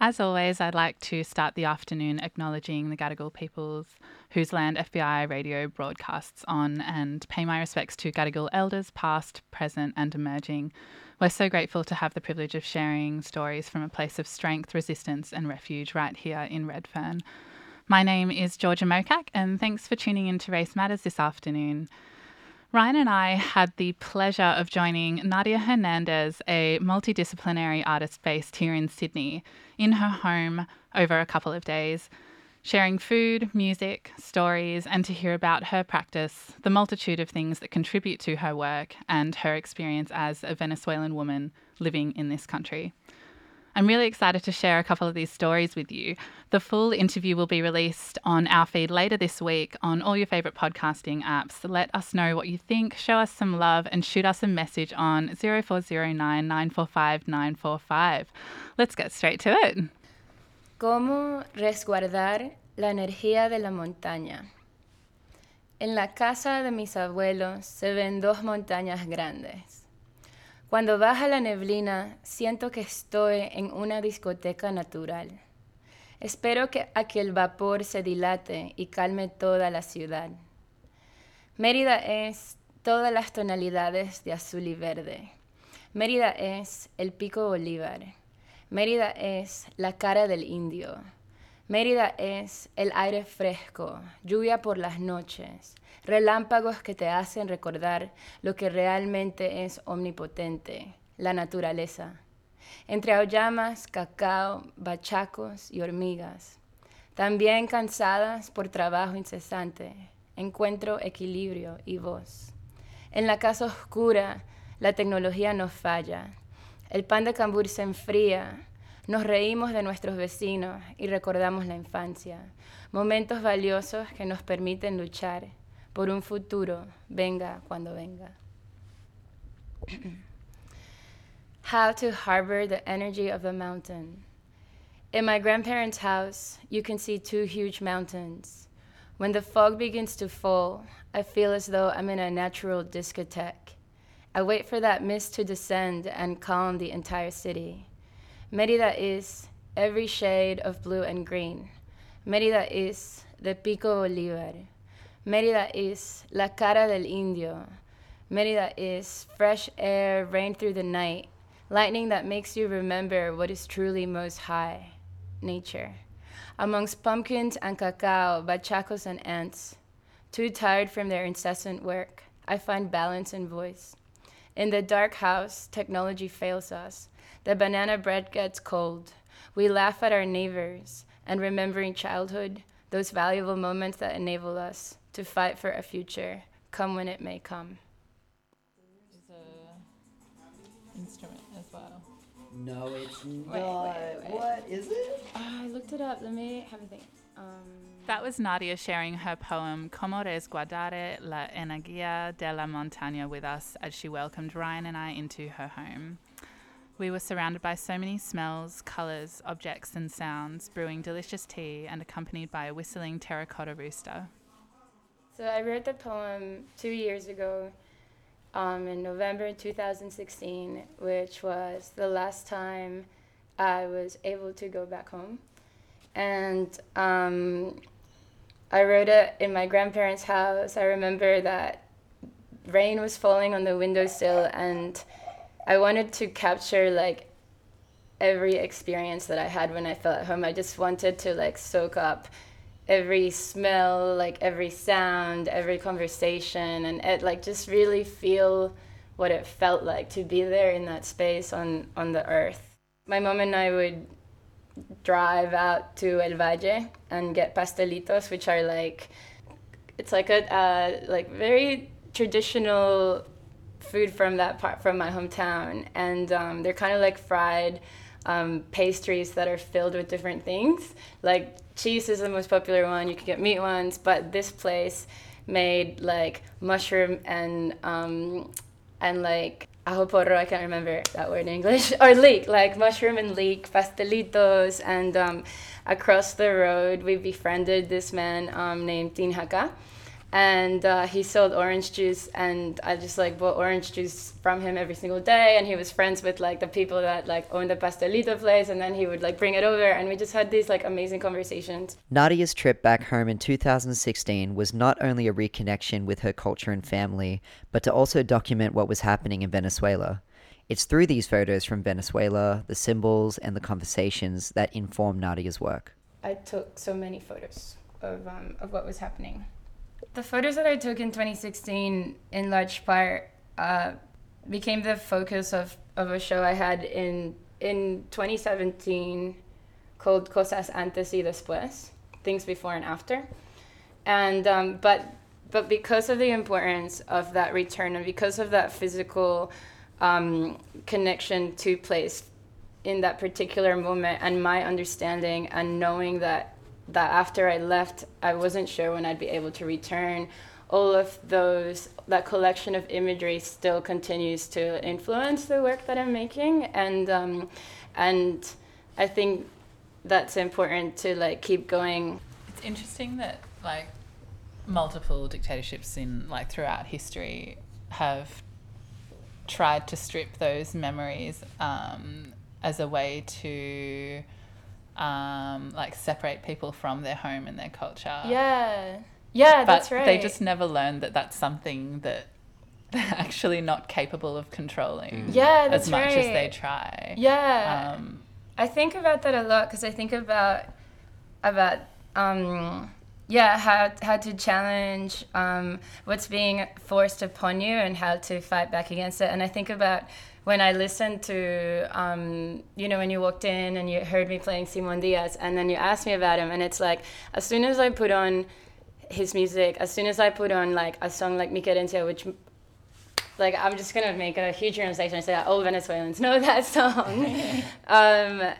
As always, I'd like to start the afternoon acknowledging the Gadigal peoples whose land FBI radio broadcasts on and pay my respects to Gadigal elders past, present, and emerging. We're so grateful to have the privilege of sharing stories from a place of strength, resistance, and refuge right here in Redfern. My name is Georgia Mokak, and thanks for tuning in to Race Matters this afternoon. Rhyan and I had the pleasure of joining Nadia Hernandez, a multidisciplinary artist based here in Sydney, in her home over a couple of days, sharing food, music, stories, and to hear about her practice, the multitude of things that contribute to her work, and her experience as a Venezuelan woman living in this country. I'm really excited to share a couple of these stories with you. The full interview will be released on our feed later this week on all your favourite podcasting apps. Let us know what you think, show us some love, and shoot us a message on 0409 945 945. Let's get straight to it. ¿Cómo resguardar la energía de la montaña? En la casa de mis abuelos se ven dos montañas grandes. Cuando baja la neblina, siento que estoy en una discoteca natural. Espero que a que el vapor se dilate y calme toda la ciudad. Mérida es todas las tonalidades de azul y verde. Mérida es el pico Bolívar. Mérida es la cara del indio. Mérida es el aire fresco, lluvia por las noches, relámpagos que te hacen recordar lo que realmente es omnipotente, la naturaleza. Entre aullamas, cacao, bachacos y hormigas. También cansadas por trabajo incesante, encuentro equilibrio y voz. En la casa oscura, la tecnología nos falla. El pan de cambur se enfría. Nos reímos de nuestros vecinos y recordamos la infancia. Momentos valiosos que nos permiten luchar por un futuro, venga cuando venga. How to harbor the energy of a mountain. In my grandparents' house, you can see two huge mountains. When the fog begins to fall, I feel as though I'm in a natural discotheque. I wait for that mist to descend and calm the entire city. Merida is every shade of blue and green. Merida is the Pico Bolívar. Merida is la cara del indio. Merida is fresh air, rain through the night, lightning that makes you remember what is truly most high nature. Amongst pumpkins and cacao, bachacos and ants, too tired from their incessant work, I find balance and voice. In the dark house, technology fails us. The banana bread gets cold. We laugh at our neighbors and remembering childhood, those valuable moments that enable us to fight for a future, come when it may come. instrument as well. No, it's not. wait, wait. What is it? I looked it up. Let me have a think. Um, That was Nadia sharing her poem Como resguardare la energía de la montaña with us as she welcomed Rhyan and I into her home. We were surrounded by so many smells, colours, objects, and sounds, brewing delicious tea and accompanied by a whistling terracotta rooster. So I wrote the poem two years ago, um, in November 2016, which was the last time I was able to go back home. And um, I wrote it in my grandparents' house. I remember that rain was falling on the windowsill, and I wanted to capture like every experience that I had when I felt at home. I just wanted to like soak up every smell, like every sound, every conversation, and it like just really feel what it felt like to be there in that space on on the earth. My mom and I would drive out to El Valle and get pastelitos, which are like it's like a uh, like very traditional food from that part from my hometown, and um, they're kind of like fried um, pastries that are filled with different things. Like cheese is the most popular one. You can get meat ones, but this place made like mushroom and um, and like ajo porro. I can't remember that word in English or leek, like mushroom and leek pastelitos. And um, across the road, we befriended this man um, named Tin Haka and uh, he sold orange juice and i just like bought orange juice from him every single day and he was friends with like the people that like owned the pastelito place and then he would like bring it over and we just had these like amazing conversations Nadia's trip back home in 2016 was not only a reconnection with her culture and family, but to also document what was happening in Venezuela. It's through these photos from Venezuela, the symbols, and the conversations that inform Nadia's work. i took so many photos of, um, of what was happening the photos that i took in 2016 in large part uh, became the focus of, of a show i had in in 2017 called Cosas Antes y Después, things before and after. And um, but but because of the importance of that return and because of that physical um, connection to place in that particular moment and my understanding and knowing that that after I left, I wasn't sure when I'd be able to return. All of those, that collection of imagery still continues to influence the work that I'm making, and um, and I think that's important to like keep going. It's interesting that like multiple dictatorships in like throughout history have tried to strip those memories um, as a way to um, like separate people from their home and their culture. Yeah, yeah, but that's right. they just never learn that that's something that they're actually not capable of controlling. Yeah, that's as much as they try. Yeah. Um, I think about that a lot because I think about about um, yeah how how to challenge um, what's being forced upon you and how to fight back against it. And I think about when I listened to um, you know when you walked in and you heard me playing Simon Diaz and then you asked me about him and it's like as soon as I put on his music, as soon as I put on like a song like Mi Querencia, which like I'm just gonna make a huge generalization and say that all Venezuelans know that song. um,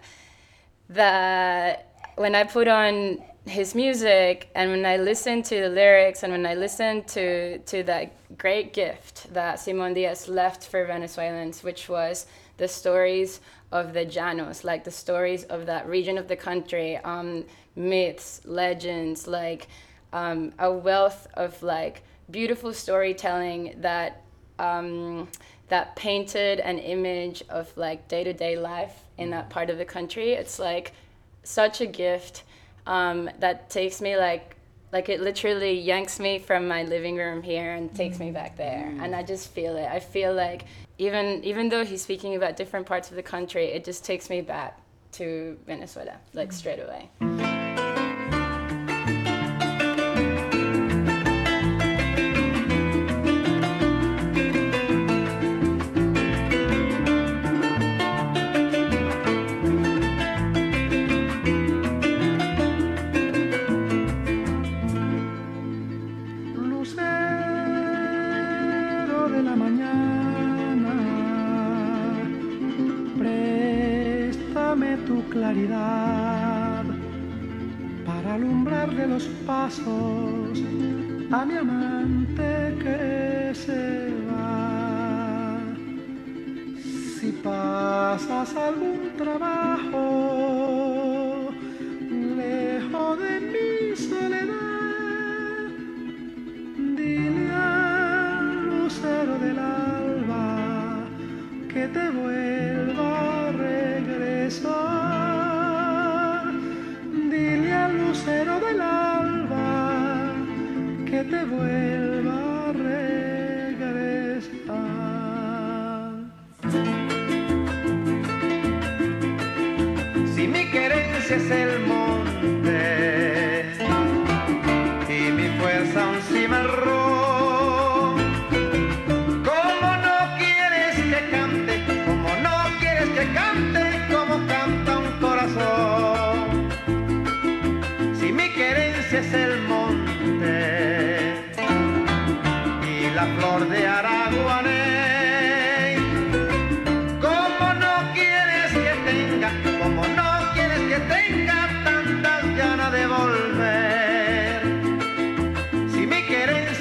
that when I put on his music and when I listen to the lyrics and when I listen to to that great gift that Simon Diaz left for Venezuelans, which was the stories of the Llanos, like the stories of that region of the country, um, myths, legends, like um, a wealth of like beautiful storytelling that um, that painted an image of like day to day life in that part of the country. It's like such a gift um, that takes me like like it literally yanks me from my living room here and takes me back there. And i just feel it. I feel like even even though he's speaking about different parts of the country it just takes me back to venezuela like straight away a mi amante que se va. Si pasas algún trabajo lejos de mi soledad, dile al lucero del alba que te vuelva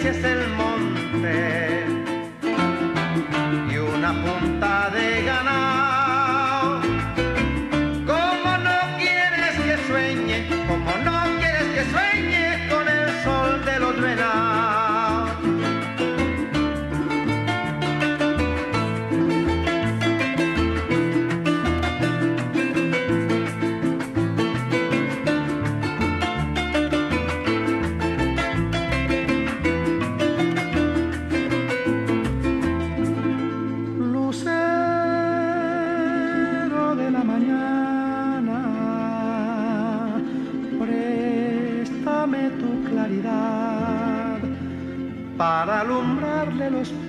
gracias a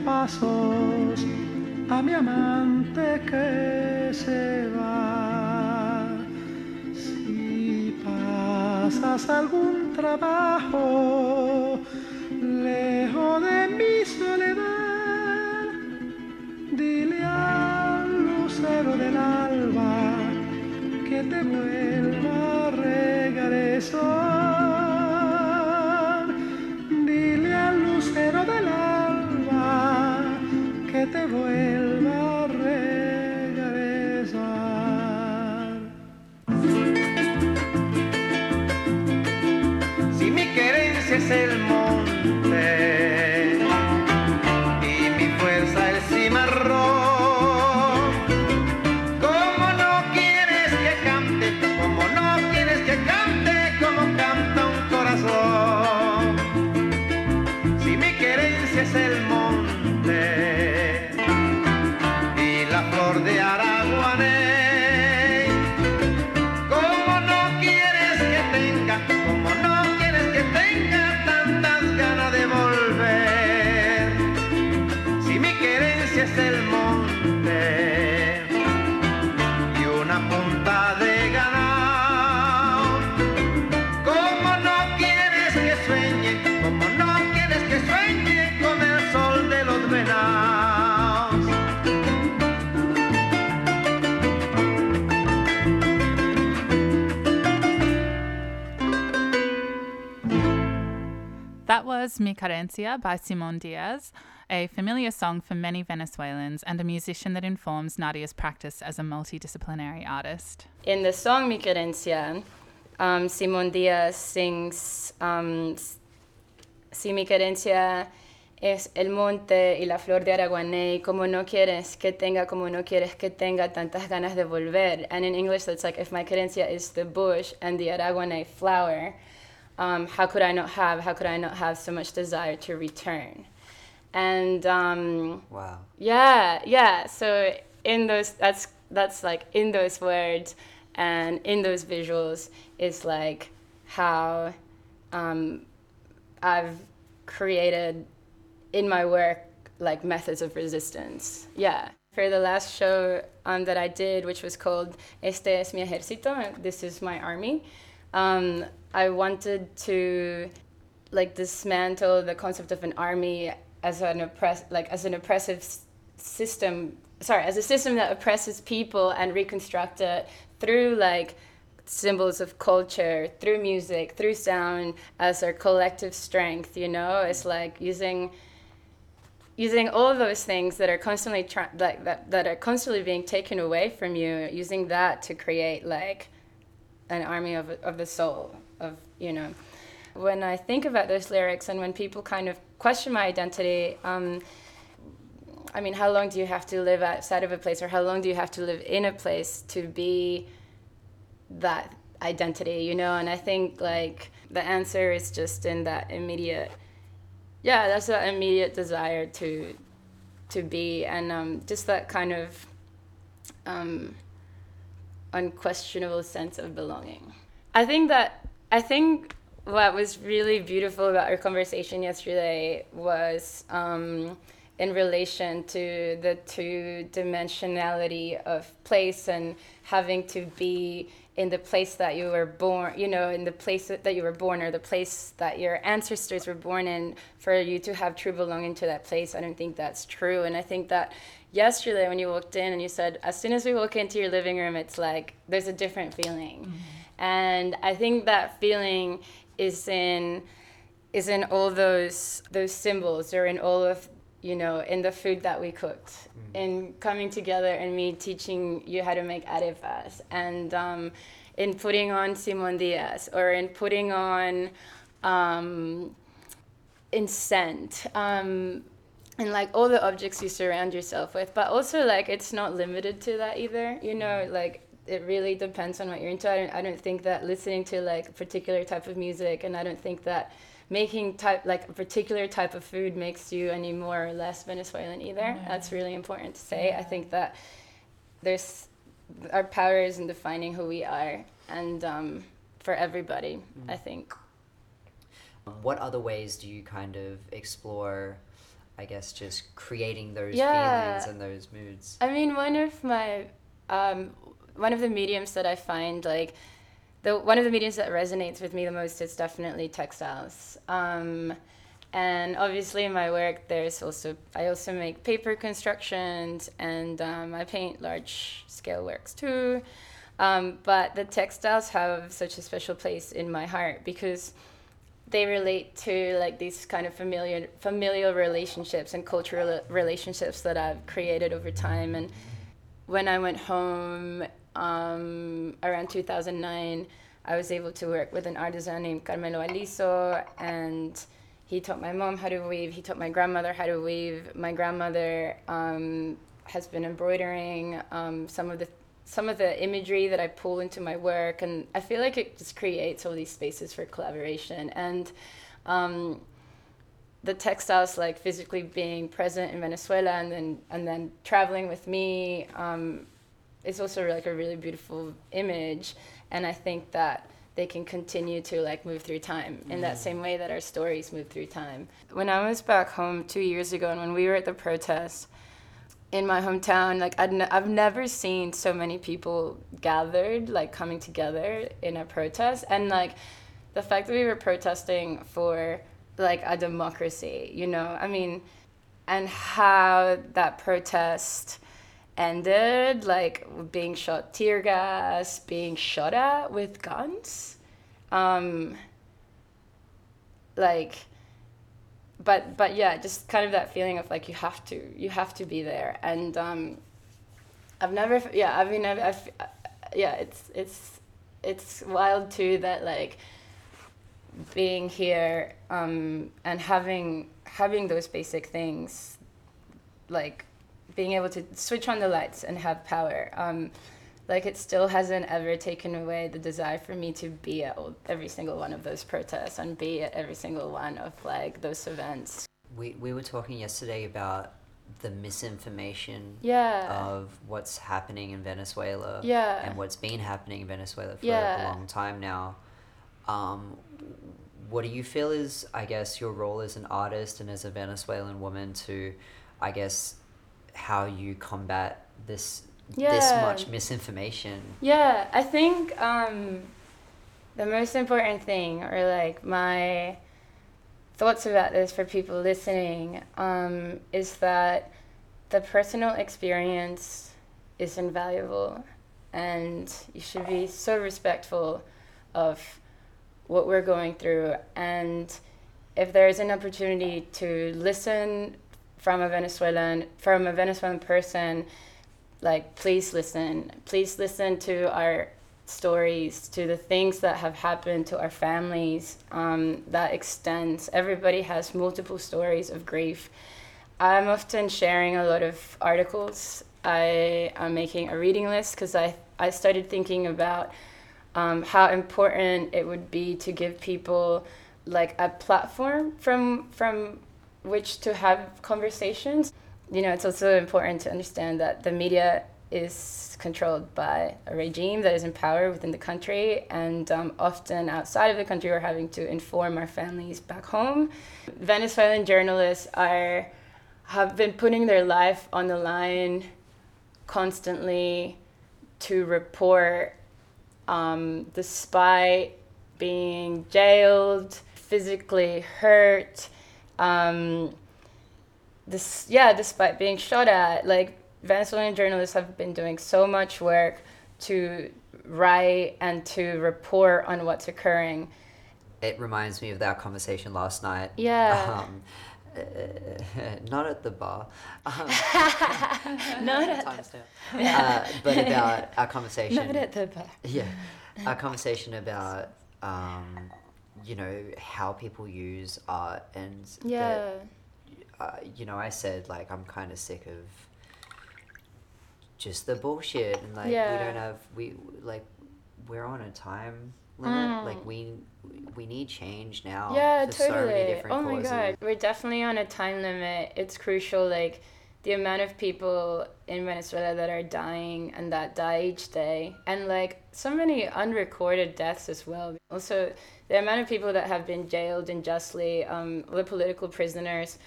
pasos a mi amante que se va. Si pasas algún trabajo lejos de mi soledad, Dile al lucero del alba que te vuelva a regresar. Was Mi Querencia by Simon Diaz, a familiar song for many Venezuelans and a musician that informs Nadia's practice as a multidisciplinary artist. In the song Mi Querencia, um, Simon Diaz sings um, Si mi querencia es el monte y la flor de Araguaney, como no quieres que tenga, como no quieres que tenga tantas ganas de volver. And in English, that's like if my querencia is the bush and the Araguaney flower, um, how could I not have, how could I not have so much desire to return? And um, Wow. yeah, yeah. So in those, that's that's like in those words and in those visuals is like how um, I've created in my work like methods of resistance. Yeah. For the last show um, that I did, which was called Este es mi ejército, this is my army, um, I wanted to like dismantle the concept of an army as an oppress like as an oppressive system sorry as a system that oppresses people and reconstruct it through like symbols of culture through music through sound as our collective strength you know? It's like using using all those things that are constantly try- like that, that are constantly being taken away from you using that to create like an army of, of the soul of you know. When i think about those lyrics and when people kind of question my identity um, i mean how long do you have to live outside of a place or how long do you have to live in a place to be that identity you know? And i think like the answer is just in that immediate yeah that's that immediate desire to to be. And um, just that kind of um, unquestionable sense of belonging. I think that i think what was really beautiful about our conversation yesterday was um, in relation to the two dimensionality of place and having to be in the place that you were born, you know, in the place that you were born or the place that your ancestors were born in, for you to have true belonging to that place. I don't think that's true. And I think that yesterday when you walked in and you said, as soon as we walk into your living room, it's like there's a different feeling. Mm-hmm. And I think that feeling is in is in all those those symbols or in all of you know, in the food that we cooked, in coming together and me teaching you how to make arepas, and um, in putting on Simon Diaz, or in putting on um, in scent. Um, and like all the objects you surround yourself with. But also like it's not limited to that either you know like it really depends on what you're into. I don't, I don't think that listening to like a particular type of music and i don't think that making type like a particular type of food makes you any more or less venezuelan either. That's really important to say. I think that there's our power is in defining who we are and um, for everybody i think. What other ways do you kind of explore, I guess, just creating those Yeah. feelings and those moods? I mean, one of my, um, one of the mediums that I find like, the one of the mediums that resonates with me the most is definitely textiles. Um, and obviously in my work, there's also I also make paper constructions and um, I paint large scale works too. Um, but the textiles have such a special place in my heart because they relate to like these kind of familiar familial relationships and cultural relationships that I've created over time. And when I went home um, around 2009, I was able to work with an artisan named Carmelo Aliso, and he taught my mom how to weave. He taught my grandmother how to weave. My grandmother um, has been embroidering um, some of the some of the imagery that I pull into my work, and I feel like it just creates all these spaces for collaboration and. Um, the textiles like physically being present in Venezuela and then and then traveling with me um, is also like a really beautiful image and I think that they can continue to like move through time in that mm. same way that our stories move through time. When I was back home two years ago and when we were at the protest in my hometown, like I'd n- I've never seen so many people gathered, like coming together in a protest, and like the fact that we were protesting for like a democracy, you know, I mean, and how that protest ended, like being shot tear gas, being shot at with guns, um, like but but yeah, just kind of that feeling of like you have to you have to be there, and um, I've never yeah I mean I've, I've yeah it's it's it's wild too that like being here um, and having having those basic things like being able to switch on the lights and have power um, like it still hasn't ever taken away the desire for me to be at every single one of those protests and be at every single one of like those events We, we were talking yesterday about the misinformation yeah of what's happening in Venezuela Yeah. and what's been happening in Venezuela for a long time now. Um, what do you feel is, I guess, your role as an artist and as a Venezuelan woman to, I guess, how you combat this this much misinformation? Yeah, I think um, the most important thing, or like my thoughts about this for people listening, um, is that the personal experience is invaluable, and you should be so respectful of what we're going through. And if there is an opportunity to listen from a Venezuelan, from a Venezuelan person, like please listen. Please listen to our stories to the things that have happened to our families um, that extends. Everybody has multiple stories of grief. I'm often sharing a lot of articles. I am making a reading list because I, I started thinking about um, how important it would be to give people like a platform from from which to have conversations you know, it's also important to understand that the media is controlled by a regime that is in power within the country, and um, often outside of the country, we're having to inform our families back home. Venezuelan journalists are have been putting their life on the line constantly to report, um, despite being jailed, physically hurt. Um, this yeah despite being shot at like venezuelan journalists have been doing so much work to write and to report on what's occurring It reminds me of that conversation last night. Yeah. Um, not at the bar. Um, Not at times now. Uh, but about our conversation. Not at the bar. Yeah, our conversation about um, you know how people use art and that, Yeah. uh, you know, I said like I'm kind of sick of just the bullshit and like we don't have we like we're on a time limit. Mm. Like we we need change now. Yeah, totally. So many different oh my god, we're definitely on a time limit. It's crucial, like the amount of people in Venezuela that are dying and that die each day, and like so many unrecorded deaths as well. Also, the amount of people that have been jailed unjustly, um, the political prisoners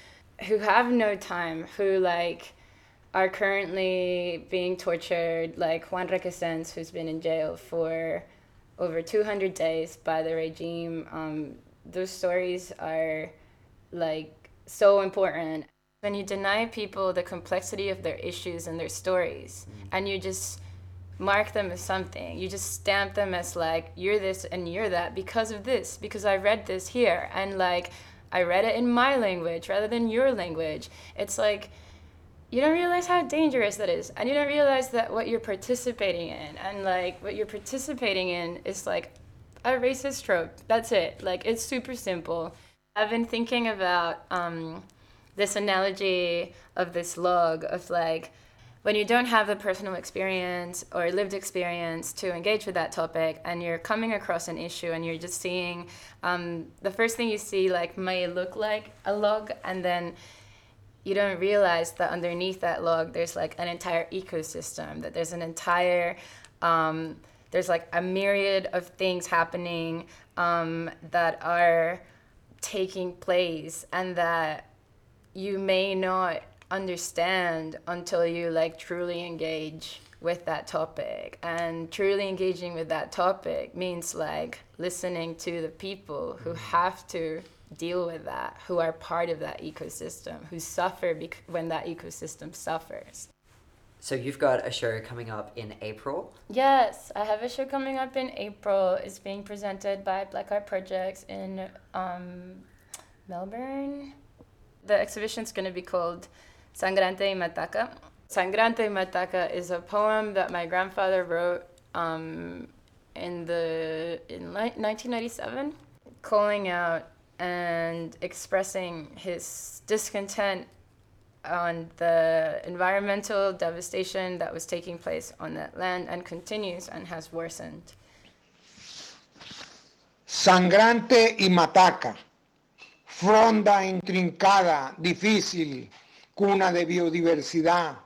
who have no time, who like are currently being tortured, like Juan Requesens, who's been in jail for over 200 days by the regime. Um, those stories are like so important. When you deny people the complexity of their issues and their stories, and you just mark them as something, you just stamp them as like, you're this and you're that because of this, because I read this here, and like, I read it in my language rather than your language. It's like, you don't realize how dangerous that is and you don't realize that what you're participating in and like what you're participating in is like a racist trope. That's it. Like it's super simple. I've been thinking about um, this analogy of this log of like when you don't have the personal experience or lived experience to engage with that topic and you're coming across an issue and you're just seeing um, the first thing you see like may look like a log and then you don't realize that underneath that log there's like an entire ecosystem that there's an entire um, there's like a myriad of things happening um, that are taking place and that you may not understand until you like truly engage with that topic and truly engaging with that topic means like listening to the people who have to deal with that who are part of that ecosystem who suffer bec- when that ecosystem suffers So you've got a show coming up in April. Yes, I have a show coming up in April. It's being presented by Black Art Projects in um, Melbourne. The exhibition's going to be called Sangrante y Mataca. Sangrante y Mataca is a poem that my grandfather wrote um, in the in li- 1997, calling out and expressing his discontent on the environmental devastation that was taking place on that land and continues and has worsened. sangrante y mataca, fronda intrincada, difícil, cuna de biodiversidad,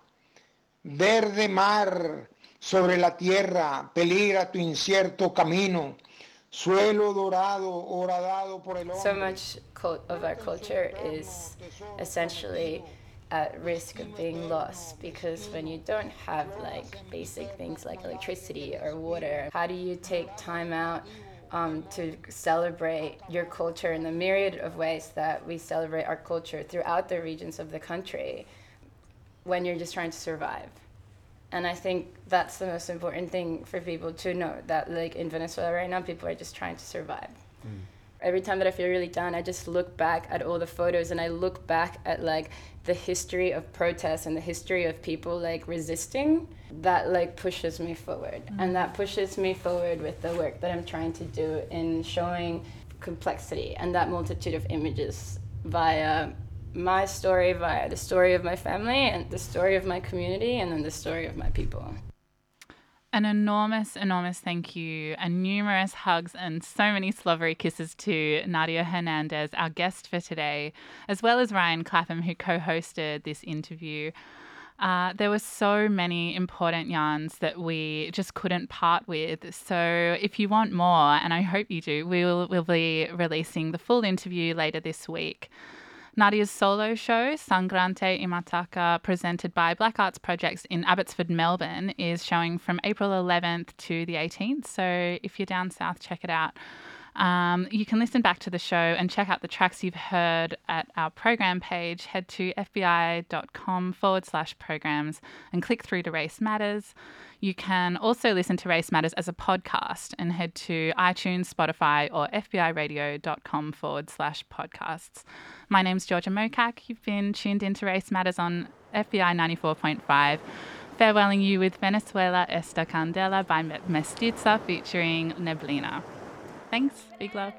verde mar sobre la tierra, peligra tu incierto camino, suelo dorado, horadado por el So hombre. much cult of our culture is essentially at risk of being lost because when you don't have like basic things like electricity or water, how do you take time out um, to celebrate your culture in the myriad of ways that we celebrate our culture throughout the regions of the country when you're just trying to survive? And I think that's the most important thing for people to know that like in Venezuela right now, people are just trying to survive. Every time that I feel really down, I just look back at all the photos and I look back at like the history of protests and the history of people like resisting. That like pushes me forward. Mm-hmm. And that pushes me forward with the work that I'm trying to do in showing complexity and that multitude of images via my story, via the story of my family and the story of my community and then the story of my people. An enormous, enormous thank you and numerous hugs and so many slobbery kisses to Nadia Hernandez, our guest for today, as well as Rhyan Clapham, who co hosted this interview. Uh, there were so many important yarns that we just couldn't part with. So if you want more, and I hope you do, we'll, we'll be releasing the full interview later this week. Nadia's solo show, Sangrante y Mataca, presented by Black Arts Projects in Abbotsford, Melbourne, is showing from April 11th to the 18th. So if you're down south, check it out. Um, you can listen back to the show and check out the tracks you've heard at our program page. Head to fbi.com forward slash programs and click through to Race Matters. You can also listen to Race Matters as a podcast and head to iTunes, Spotify, or FBIRadio.com forward slash podcasts. My name's Georgia Mokak. You've been tuned into Race Matters on FBI 94.5. Farewelling you with Venezuela Esta Candela by Me- Mestiza featuring Neblina. Thanks. Big love.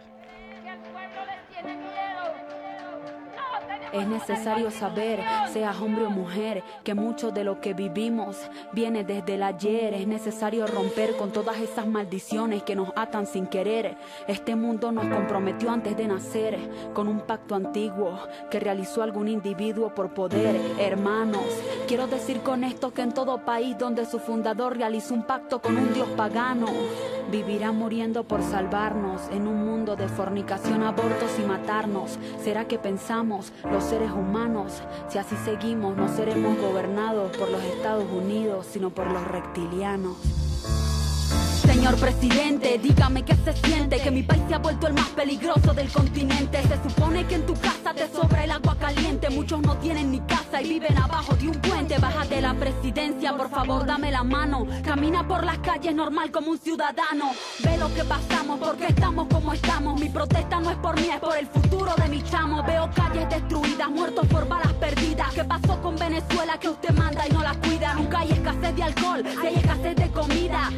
Es necesario saber, seas hombre o mujer, que mucho de lo que vivimos viene desde el ayer. Es necesario romper con todas esas maldiciones que nos atan sin querer. Este mundo nos comprometió antes de nacer con un pacto antiguo que realizó algún individuo por poder. Hermanos, quiero decir con esto que en todo país donde su fundador realizó un pacto con un dios pagano, vivirá muriendo por salvarnos en un mundo de fornicación, abortos y matarnos. ¿Será que pensamos los seres humanos, si así seguimos, no seremos gobernados por los Estados Unidos, sino por los reptilianos? Señor presidente, dígame qué se siente que mi país se ha vuelto el más peligroso del continente. Se supone que en tu casa te sobra el agua caliente. Muchos no tienen ni casa y viven abajo de un puente. Bájate la presidencia, por favor, dame la mano. Camina por las calles normal como un ciudadano. Ve lo que pasamos, porque estamos como estamos. Mi protesta no es por mí, es por el futuro de mi chamo. Veo calles destruidas, muertos por balas perdidas. ¿Qué pasó con Venezuela que usted manda y no la cuida? Nunca hay escasez de alcohol, si hay escasez de comida.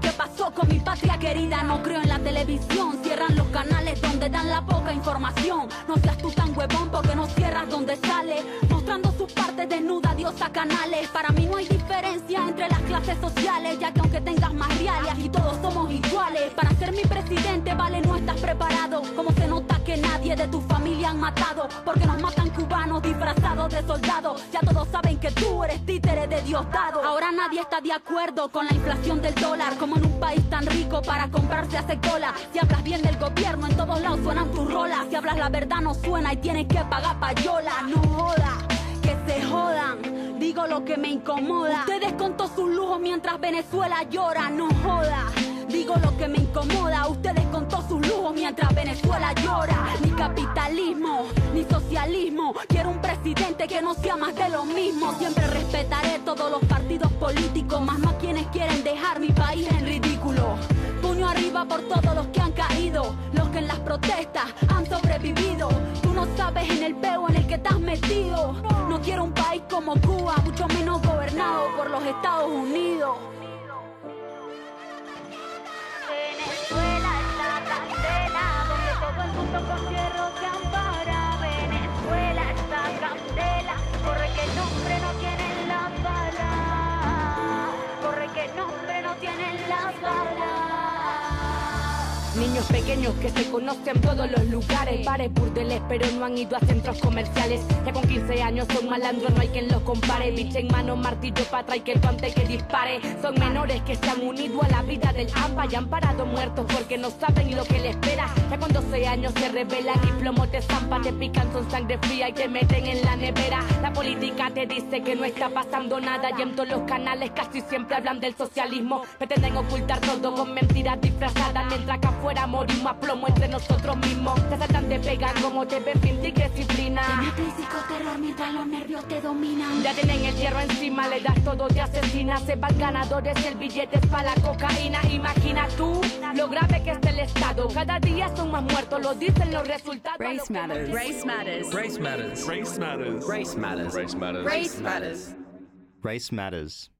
¿Qué pasó con mi patria querida? No creo en la televisión, cierran los canales donde dan la poca información. No seas tú tan huevón porque no cierras donde sale. Mostrando sus partes desnudas, Dios a canales. Para mí no hay diferencia entre las clases sociales, ya que aunque tengas más reales, aquí todos somos iguales. Para ser mi presidente, vale, no estás preparado. Como se nota que nadie de tu familia han matado, porque nos matan cubanos disfrazados de soldados. Tú eres títere de Dios dado. Ahora nadie está de acuerdo con la inflación del dólar, como en un país tan rico para comprarse hace cola. Si hablas bien del gobierno, en todos lados suenan tus rolas. Si hablas la verdad, no suena y tienes que pagar payola. No joda, que se jodan. Digo lo que me incomoda. Ustedes con todos sus lujos mientras Venezuela llora. No joda. Digo lo que me incomoda, ustedes con todos sus lujos mientras Venezuela llora. Ni capitalismo, ni socialismo. Quiero un presidente que no sea más de lo mismo. Siempre respetaré todos los partidos políticos, más no quienes quieren dejar mi país en ridículo. Puño arriba por todos los que han caído, los que en las protestas han sobrevivido. Tú no sabes en el peo en el que estás metido. No quiero un país como Cuba, mucho menos gobernado por los Estados Unidos. junto con hierro Pequeños que se conocen en todos los lugares, bares, burdeles, pero no han ido a centros comerciales. Ya con 15 años son malandros, no hay quien los compare. Biche en mano, martillo para atrás que el guante que dispare. Son menores que se han unido a la vida del AMPA y han parado muertos porque no saben lo que les espera. Ya con 12 años se rebelan y plomo te zampan, te pican con sangre fría y te meten en la nevera. La política te dice que no está pasando nada y en todos los canales casi siempre hablan del socialismo. Pretenden ocultar todo con mentiras disfrazadas mientras que afuera morimos a plomo entre nosotros mismos. Te tratan de pegar como te ven fin y disciplina. psicoterror mientras los nervios te dominan. Ya tienen el hierro encima, le das todo, te asesina. Se van ganadores, el billete es para la cocaína. Imagina tú lo grave que está el Estado. Cada día son más muertos, lo dicen los resultados. Race matters. Race matters. Race matters. Race matters. Race matters. Race matters. Race matters. Race matters.